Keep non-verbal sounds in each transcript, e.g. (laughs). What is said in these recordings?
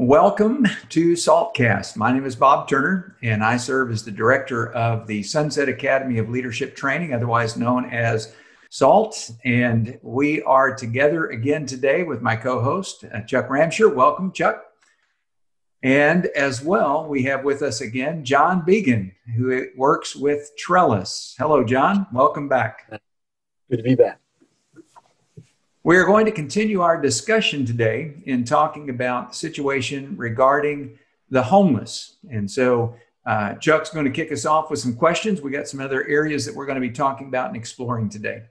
Welcome to Saltcast. My name is Bob Turner, and I serve as the director of the Sunset Academy of Leadership Training, otherwise known as SALT. And we are together again today with my co host, uh, Chuck Ramsher. Welcome, Chuck. And as well, we have with us again John Began, who works with Trellis. Hello, John. Welcome back. Good to be back. We're going to continue our discussion today in talking about the situation regarding the homeless. And so uh, Chuck's going to kick us off with some questions. We got some other areas that we're going to be talking about and exploring today.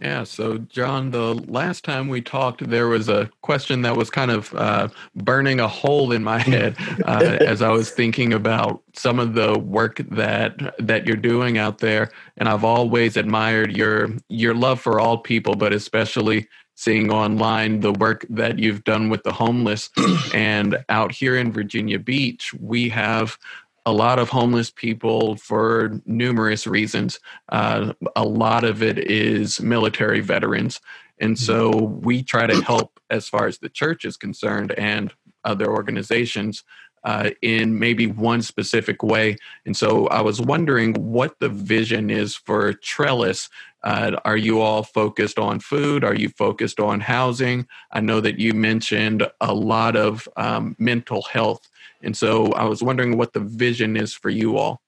Yeah, so John, the last time we talked, there was a question that was kind of uh, burning a hole in my head uh, as I was thinking about some of the work that that you're doing out there, and I've always admired your your love for all people, but especially seeing online the work that you've done with the homeless. (clears throat) and out here in Virginia Beach, we have a lot of homeless people for numerous reasons. Uh, a lot of it is military veterans. And so we try to help as far as the church is concerned and other organizations uh, in maybe one specific way. And so I was wondering what the vision is for Trellis. Uh, are you all focused on food? Are you focused on housing? I know that you mentioned a lot of um, mental health and so I was wondering what the vision is for you all.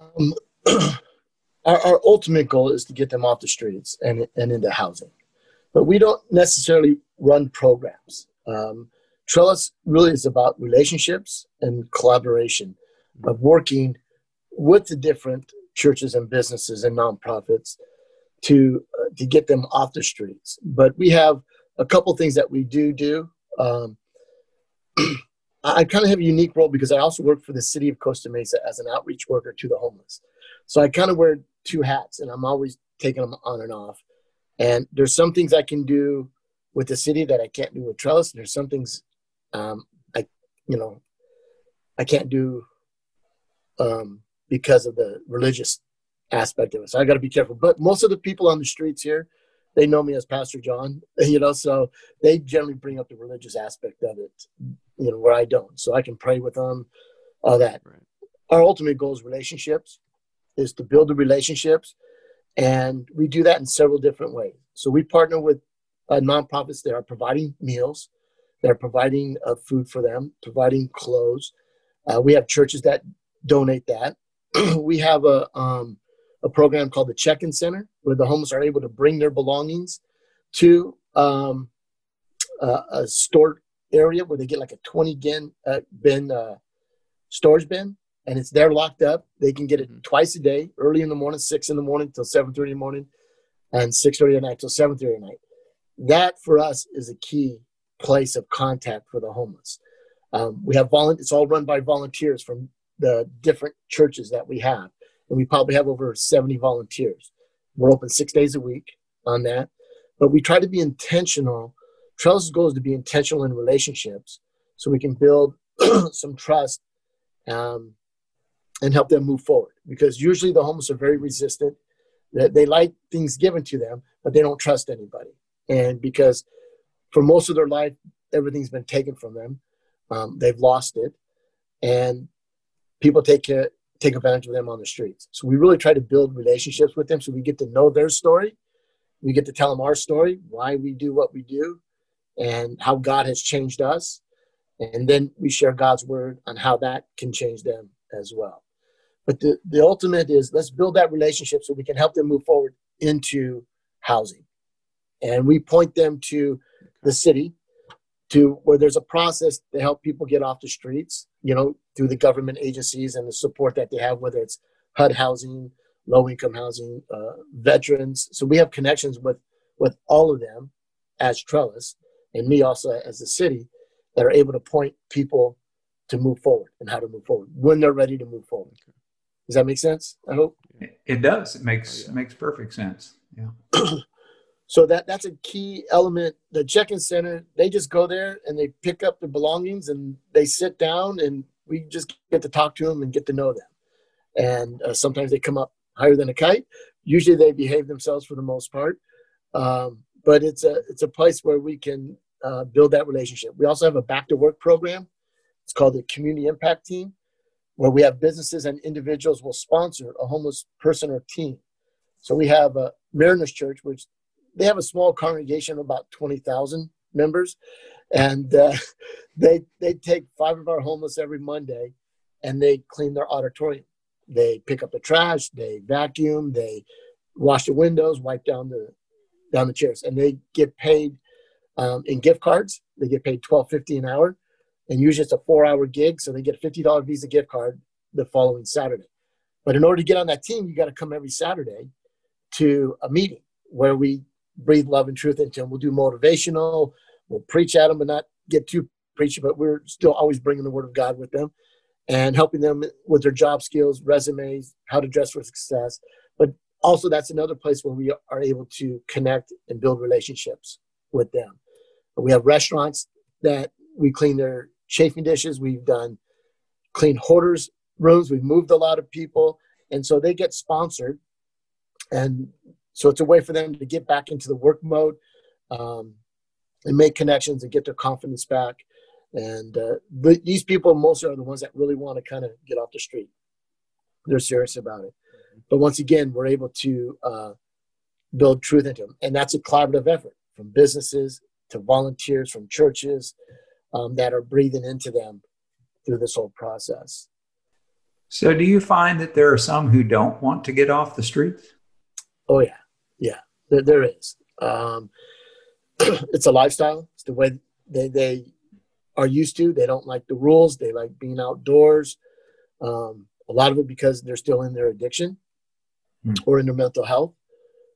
Um, (clears throat) our, our, ultimate goal is to get them off the streets and, and into housing. But we don't necessarily run programs. Um, Trellis really is about relationships and collaboration of working with the different churches and businesses and nonprofits to uh, to get them off the streets. But we have a couple things that we do do. Um, (clears throat) I kind of have a unique role because I also work for the city of Costa Mesa as an outreach worker to the homeless. So I kind of wear two hats and I'm always taking them on and off. And there's some things I can do with the city that I can't do with Trellis. And there's some things um, I, you know, I can't do um, because of the religious aspect of it. So I got to be careful. But most of the people on the streets here, they know me as Pastor John, (laughs) you know, so they generally bring up the religious aspect of it, you know, where I don't. So I can pray with them, all that. Right. Our ultimate goal is relationships, is to build the relationships. And we do that in several different ways. So we partner with uh, nonprofits that are providing meals, that are providing uh, food for them, providing clothes. Uh, we have churches that donate that. (clears throat) we have a, um, a program called the Check-in Center, where the homeless are able to bring their belongings to um, uh, a store area where they get like a 20 bin, uh, bin uh, storage bin, and it's there locked up. They can get it mm-hmm. twice a day, early in the morning, six in the morning till 7:30 in the morning, and 6:30 at night till 7:30 at night. That for us is a key place of contact for the homeless. Um, we have volunteers. It's all run by volunteers from the different churches that we have and we probably have over 70 volunteers. We're open six days a week on that, but we try to be intentional. Trellis's goal is to be intentional in relationships so we can build (clears throat) some trust um, and help them move forward. Because usually the homeless are very resistant. They like things given to them, but they don't trust anybody. And because for most of their life, everything's been taken from them, um, they've lost it, and people take care, take advantage of them on the streets. So we really try to build relationships with them so we get to know their story. We get to tell them our story, why we do what we do, and how God has changed us. And then we share God's word on how that can change them as well. But the, the ultimate is let's build that relationship so we can help them move forward into housing. And we point them to the city to where there's a process to help people get off the streets, you know, through the government agencies and the support that they have, whether it's HUD housing, low income housing, uh, veterans. So we have connections with, with all of them as Trellis and me also as the city that are able to point people to move forward and how to move forward when they're ready to move forward. Does that make sense? I hope it does. It makes, oh, yeah. it makes perfect sense. Yeah. (clears throat) So that that's a key element. The check-in center, they just go there and they pick up their belongings and they sit down and we just get to talk to them and get to know them. And uh, sometimes they come up higher than a kite. Usually they behave themselves for the most part. Um, but it's a it's a place where we can uh, build that relationship. We also have a back to work program. It's called the Community Impact Team, where we have businesses and individuals will sponsor a homeless person or team. So we have a Mariners Church, which they have a small congregation of about 20,000 members. And uh, (laughs) they, they take five of our homeless every Monday and they clean their auditorium. They pick up the trash, they vacuum, they wash the windows, wipe down the down the chairs, and they get paid um, in gift cards. They get paid twelve fifty an hour, and usually it's a four hour gig, so they get a fifty dollar Visa gift card the following Saturday. But in order to get on that team, you got to come every Saturday to a meeting where we breathe love and truth into them. We'll do motivational, we'll preach at them, but not get too preachy, but we're still always bringing the word of God with them and helping them with their job skills, resumes, how to dress for success. But also, that's another place where we are able to connect and build relationships with them. We have restaurants that we clean their chafing dishes. We've done clean hoarders rooms. We've moved a lot of people. And so they get sponsored. And so it's a way for them to get back into the work mode um, and make connections and get their confidence back. And uh, the, these people mostly are the ones that really want to kind of get off the street. They're serious about it. But once again, we're able to uh, build truth into them. And that's a collaborative effort from businesses to volunteers from churches um, that are breathing into them through this whole process. So, do you find that there are some who don't want to get off the streets? Oh, yeah. Yeah, there, there is. Um, (clears throat) it's a lifestyle. It's the way they, they are used to. They don't like the rules. They like being outdoors. Um, a lot of it because they're still in their addiction mm. or in their mental health.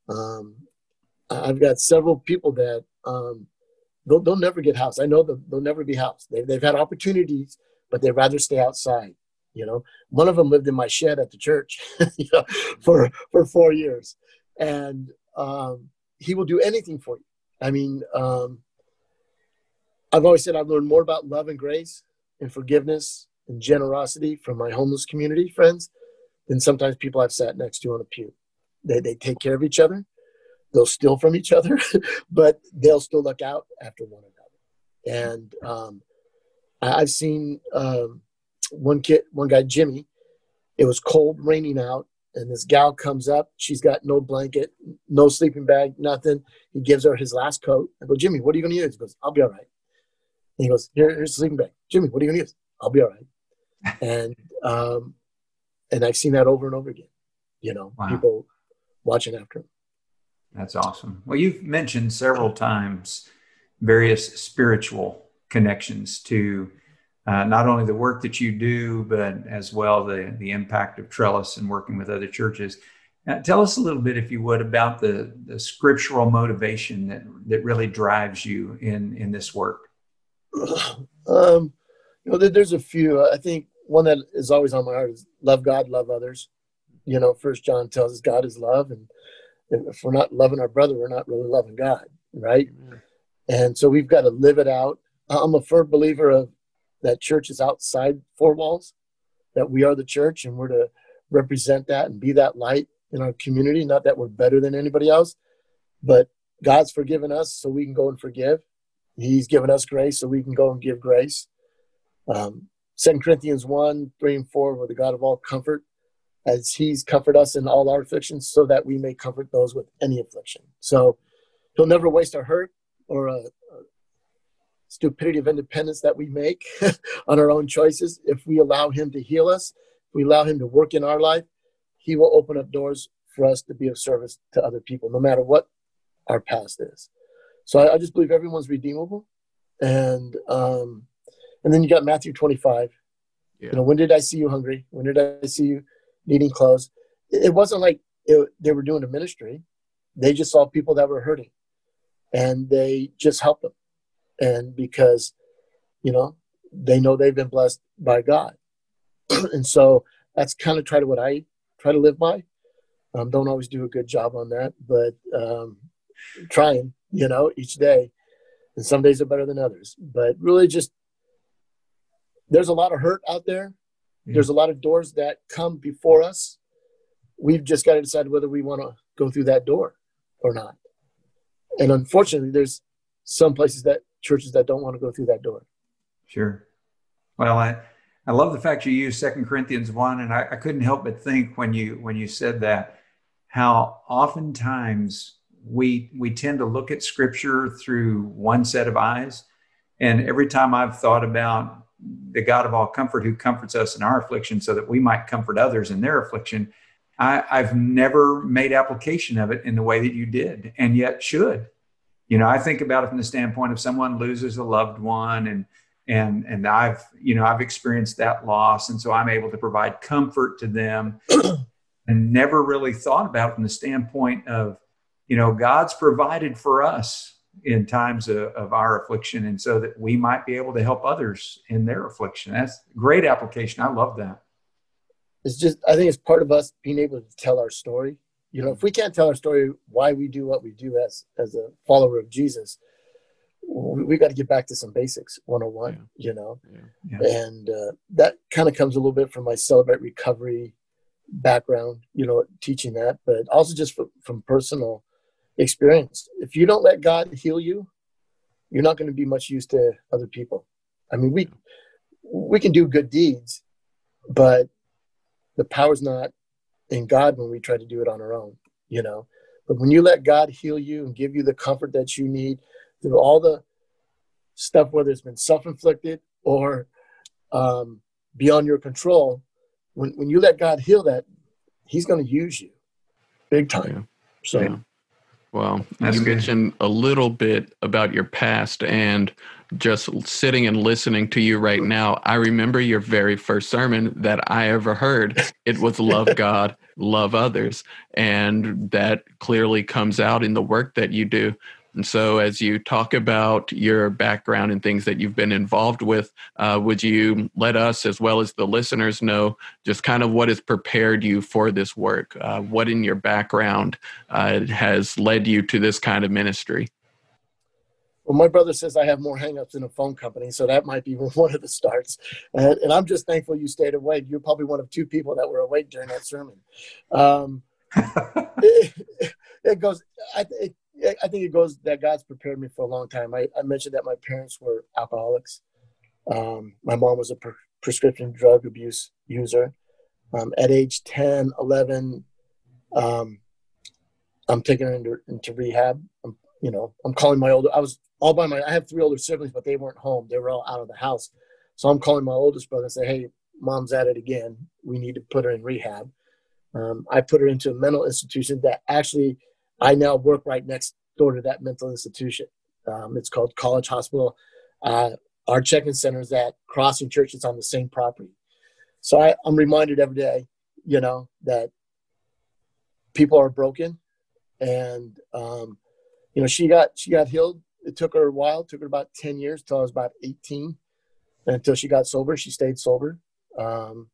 Um, I've got several people that um, they'll, they'll never get housed. I know they'll, they'll never be housed. They've, they've had opportunities, but they'd rather stay outside. You know, one of them lived in my shed at the church (laughs) you know, for for four years, and um, he will do anything for you. I mean, um, I've always said I've learned more about love and grace and forgiveness and generosity from my homeless community friends than sometimes people I've sat next to on a pew. They, they take care of each other. They'll steal from each other, (laughs) but they'll still look out after one another. And um, I, have seen um, one kid, one guy, Jimmy. It was cold, raining out, and this gal comes up. She's got no blanket, no sleeping bag, nothing. He gives her his last coat. I go, Jimmy, what are you going to use? He goes, I'll be all right. And he goes, Here, here's the sleeping bag. Jimmy, what are you going to use? I'll be all right. (laughs) and um, and I've seen that over and over again. You know, wow. people watching after him. That's awesome. Well, you've mentioned several times various spiritual connections to uh, not only the work that you do, but as well the the impact of Trellis and working with other churches. Now, tell us a little bit, if you would, about the, the scriptural motivation that, that really drives you in, in this work. (clears throat) Um, you know, there's a few. I think one that is always on my heart is love God, love others. You know, First John tells us God is love, and if we're not loving our brother, we're not really loving God, right? And so we've got to live it out. I'm a firm believer of that church is outside four walls, that we are the church, and we're to represent that and be that light in our community. Not that we're better than anybody else, but God's forgiven us, so we can go and forgive. He's given us grace, so we can go and give grace. Um, 2 Corinthians 1, 3 and 4, where the God of all comfort, as he's comforted us in all our afflictions, so that we may comfort those with any affliction. So he'll never waste a hurt or a, a stupidity of independence that we make (laughs) on our own choices. If we allow him to heal us, if we allow him to work in our life, he will open up doors for us to be of service to other people, no matter what our past is. So I, I just believe everyone's redeemable. And um, and then you got Matthew 25. Yeah. You know, when did I see you hungry? When did I see you needing clothes? It wasn't like it, they were doing a ministry. They just saw people that were hurting and they just helped them. And because, you know, they know they've been blessed by God. (clears throat) and so that's kind of try to what I try to live by. Um, don't always do a good job on that, but um, trying, you know, each day. And some days are better than others. But really just there's a lot of hurt out there. Yeah. There's a lot of doors that come before us. We've just got to decide whether we want to go through that door or not. And unfortunately, there's some places that churches that don't want to go through that door. Sure. Well, I, I love the fact you use Second Corinthians one, and I, I couldn't help but think when you when you said that how oftentimes we we tend to look at Scripture through one set of eyes, and every time I've thought about the God of all comfort who comforts us in our affliction, so that we might comfort others in their affliction, I, I've never made application of it in the way that you did, and yet should. You know, I think about it from the standpoint of someone loses a loved one and and and I've you know I've experienced that loss, and so I'm able to provide comfort to them, (clears throat) and never really thought about it from the standpoint of you know God's provided for us in times of, of our affliction, and so that we might be able to help others in their affliction. That's great application. I love that. It's just I think it's part of us being able to tell our story. You know, if we can't tell our story, why we do what we do as as a follower of Jesus, we, we got to get back to some basics 101 yeah. you know yeah. Yeah. and uh, that kind of comes a little bit from my celebrate recovery background you know teaching that but also just from, from personal experience if you don't let god heal you you're not going to be much use to other people i mean we we can do good deeds but the power's not in god when we try to do it on our own you know but when you let god heal you and give you the comfort that you need through all the stuff, whether it's been self inflicted or um, beyond your control, when, when you let God heal that, He's going to use you big time. Yeah. So, yeah. well, That's you good. mentioned a little bit about your past and just sitting and listening to you right now. I remember your very first sermon that I ever heard. It was love (laughs) God, love others. And that clearly comes out in the work that you do. And so, as you talk about your background and things that you've been involved with, uh, would you let us, as well as the listeners, know just kind of what has prepared you for this work? Uh, what in your background uh, has led you to this kind of ministry? Well, my brother says I have more hangups in a phone company, so that might be (laughs) one of the starts. And, and I'm just thankful you stayed awake. You're probably one of two people that were awake during that sermon. Um, (laughs) it, it, goes. I, it, I think it goes that God's prepared me for a long time. I, I mentioned that my parents were alcoholics. Um, my mom was a pre- prescription drug abuse user. Um, at age 10, 11, um, I'm taking her into, into rehab. I'm, you know, I'm calling my older, I was all by my, I have three older siblings, but they weren't home. They were all out of the house. So I'm calling my oldest brother and say, Hey, mom's at it again. We need to put her in rehab. Um, I put her into a mental institution that actually I now work right next door to that mental institution. Um, it's called College Hospital. Uh, our check-in center is at Crossing Church. It's on the same property. So I, I'm reminded every day, you know, that people are broken, and um, you know, she got she got healed. It took her a while. It took her about ten years till I was about 18, and until she got sober. She stayed sober. Um,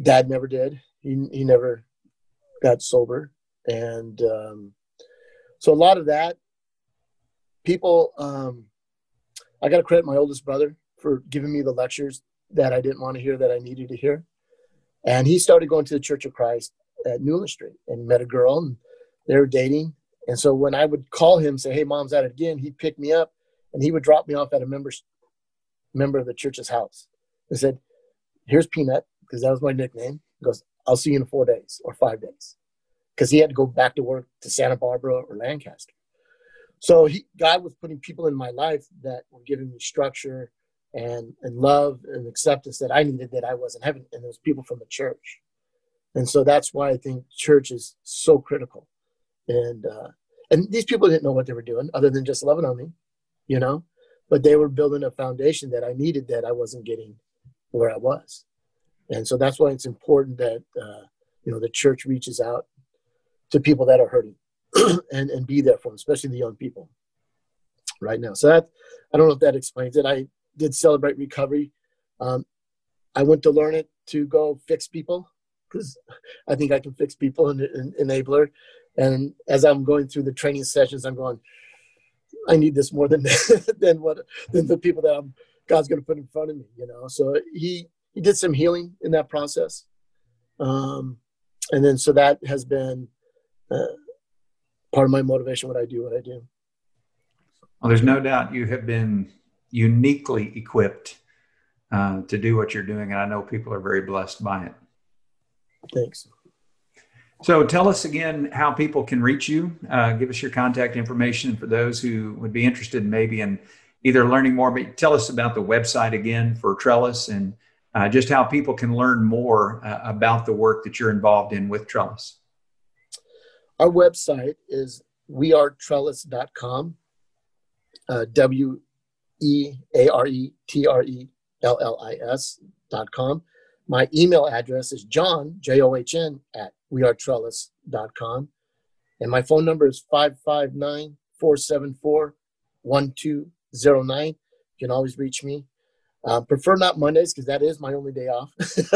Dad never did. He he never got sober, and um, so a lot of that, people, um, I got to credit my oldest brother for giving me the lectures that I didn't want to hear that I needed to hear. And he started going to the Church of Christ at Newland Street and met a girl and they were dating. And so when I would call him, say, Hey, mom's at it again, he'd pick me up and he would drop me off at a member's member of the church's house and said, Here's Peanut, because that was my nickname. He goes, I'll see you in four days or five days because he had to go back to work to Santa Barbara or Lancaster. So he, God was putting people in my life that were giving me structure and, and love and acceptance that I needed that I wasn't having. And those people from the church. And so that's why I think church is so critical. And, uh, and these people didn't know what they were doing other than just loving on me, you know, but they were building a foundation that I needed that I wasn't getting where I was. And so that's why it's important that, uh, you know, the church reaches out to people that are hurting (clears throat) and, and be there for them, especially the young people right now. So that, I don't know if that explains it. I did celebrate recovery. Um, I went to learn it to go fix people because (laughs) I think I can fix people and, and enabler. And as I'm going through the training sessions, I'm going, I need this more than (laughs) than what than the people that I'm, God's going to put in front of me, you know. So he he did some healing in that process, um, and then so that has been uh, part of my motivation what I do what I do. Well, there's no doubt you have been uniquely equipped uh, to do what you're doing, and I know people are very blessed by it. Thanks. So tell us again how people can reach you. Uh, give us your contact information for those who would be interested maybe in either learning more, but tell us about the website again for Trellis and uh, just how people can learn more uh, about the work that you're involved in with Trellis. Our website is wearetrellis.com, uh, W E A R E T R E L L I S.com. My email address is john, J O H N, at wearetrellis.com. And my phone number is 559 474 1209. You can always reach me. Uh, prefer not Mondays because that is my only day off.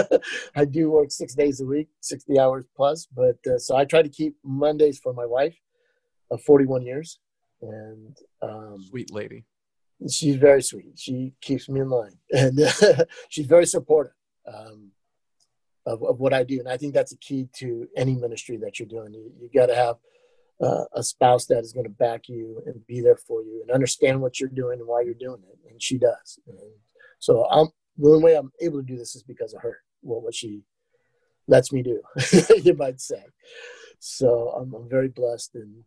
(laughs) I do work six days a week, 60 hours plus. But uh, so I try to keep Mondays for my wife of 41 years. And um, sweet lady. She's very sweet. She keeps me in line. And (laughs) she's very supportive. Um, of, of what I do. And I think that's a key to any ministry that you're doing. You, you got to have uh, a spouse that is going to back you and be there for you and understand what you're doing and why you're doing it. And she does. And so I'm, the only way I'm able to do this is because of her. What she lets me do, (laughs) you might say. So I'm, I'm very blessed in,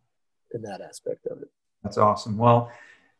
in that aspect of it. That's awesome. Well,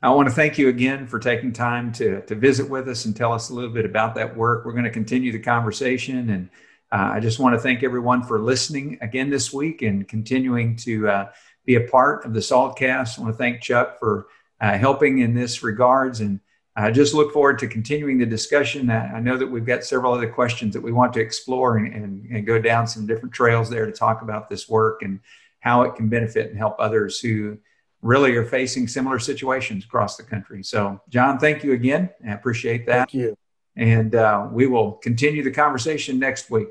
I want to thank you again for taking time to, to visit with us and tell us a little bit about that work. We're going to continue the conversation and uh, I just want to thank everyone for listening again this week and continuing to uh, be a part of the Saltcast. I want to thank Chuck for uh, helping in this regards, and I just look forward to continuing the discussion. I know that we've got several other questions that we want to explore and, and, and go down some different trails there to talk about this work and how it can benefit and help others who really are facing similar situations across the country. So, John, thank you again. I appreciate that. Thank you. And uh, we will continue the conversation next week.